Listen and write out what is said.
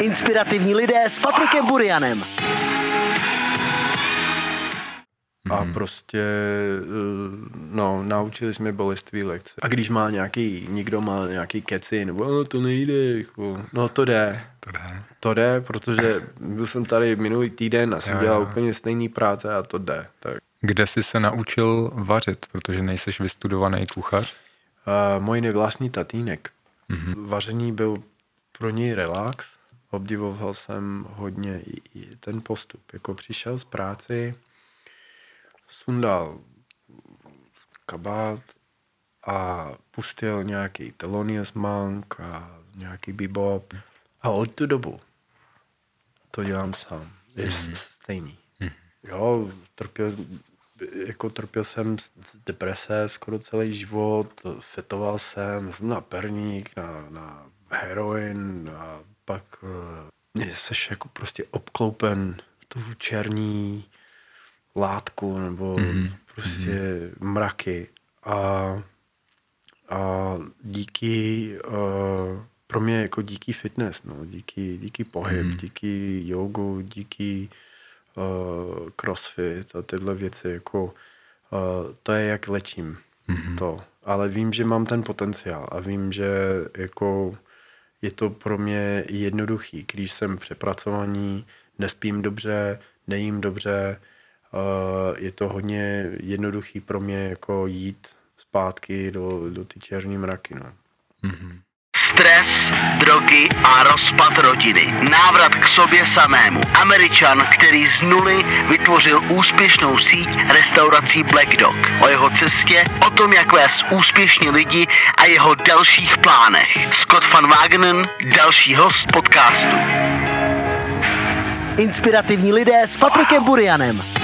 Inspirativní lidé s Patrikem Burianem. A prostě, eh, no, naučili jsme boleství lekce. A když má nějaký, někdo má nějaký keci, nebo no, to nejde, jako, no to jde. To jde. To jde, protože byl jsem tady minulý týden a jsem Jo, dělal jo. úplně stejný práce a to jde. Tak. Kde jsi se naučil vařit, protože nejseš vystudovaný kuchař? Uh, můj nevlastní tatínek. Mm-hmm. Vaření byl pro něj relax. Obdivoval jsem hodně i, i ten postup. Jako přišel z práci, sundal kabát a pustil nějaký Thelonious Monk a nějaký bebop. A od tu dobu to dělám sám. Je mm-hmm. stejný. Mm-hmm. Jo, trpěl, jako trpěl jsem z deprese skoro celý život, fetoval jsem, jsem na perník, na, na heroin a pak uh, seš jako prostě obkloupen tou černí látku nebo mm-hmm. prostě mm-hmm. mraky a, a díky uh, pro mě jako díky fitness, no, díky, díky pohyb, mm. díky jogu, díky uh, crossfit a tyhle věci, jako uh, to je jak lečím mm. to. Ale vím, že mám ten potenciál a vím, že jako je to pro mě jednoduchý, když jsem přepracovaný, nespím dobře, nejím dobře, uh, je to hodně jednoduchý pro mě jako jít zpátky do, do ty černé mraky, no. Stres, drogy a rozpad rodiny. Návrat k sobě samému. Američan, který z nuly vytvořil úspěšnou síť restaurací Black Dog. O jeho cestě, o tom, jak vést úspěšní lidi a jeho dalších plánech. Scott van Wagenen, další host podcastu. Inspirativní lidé s Patrikem Burianem.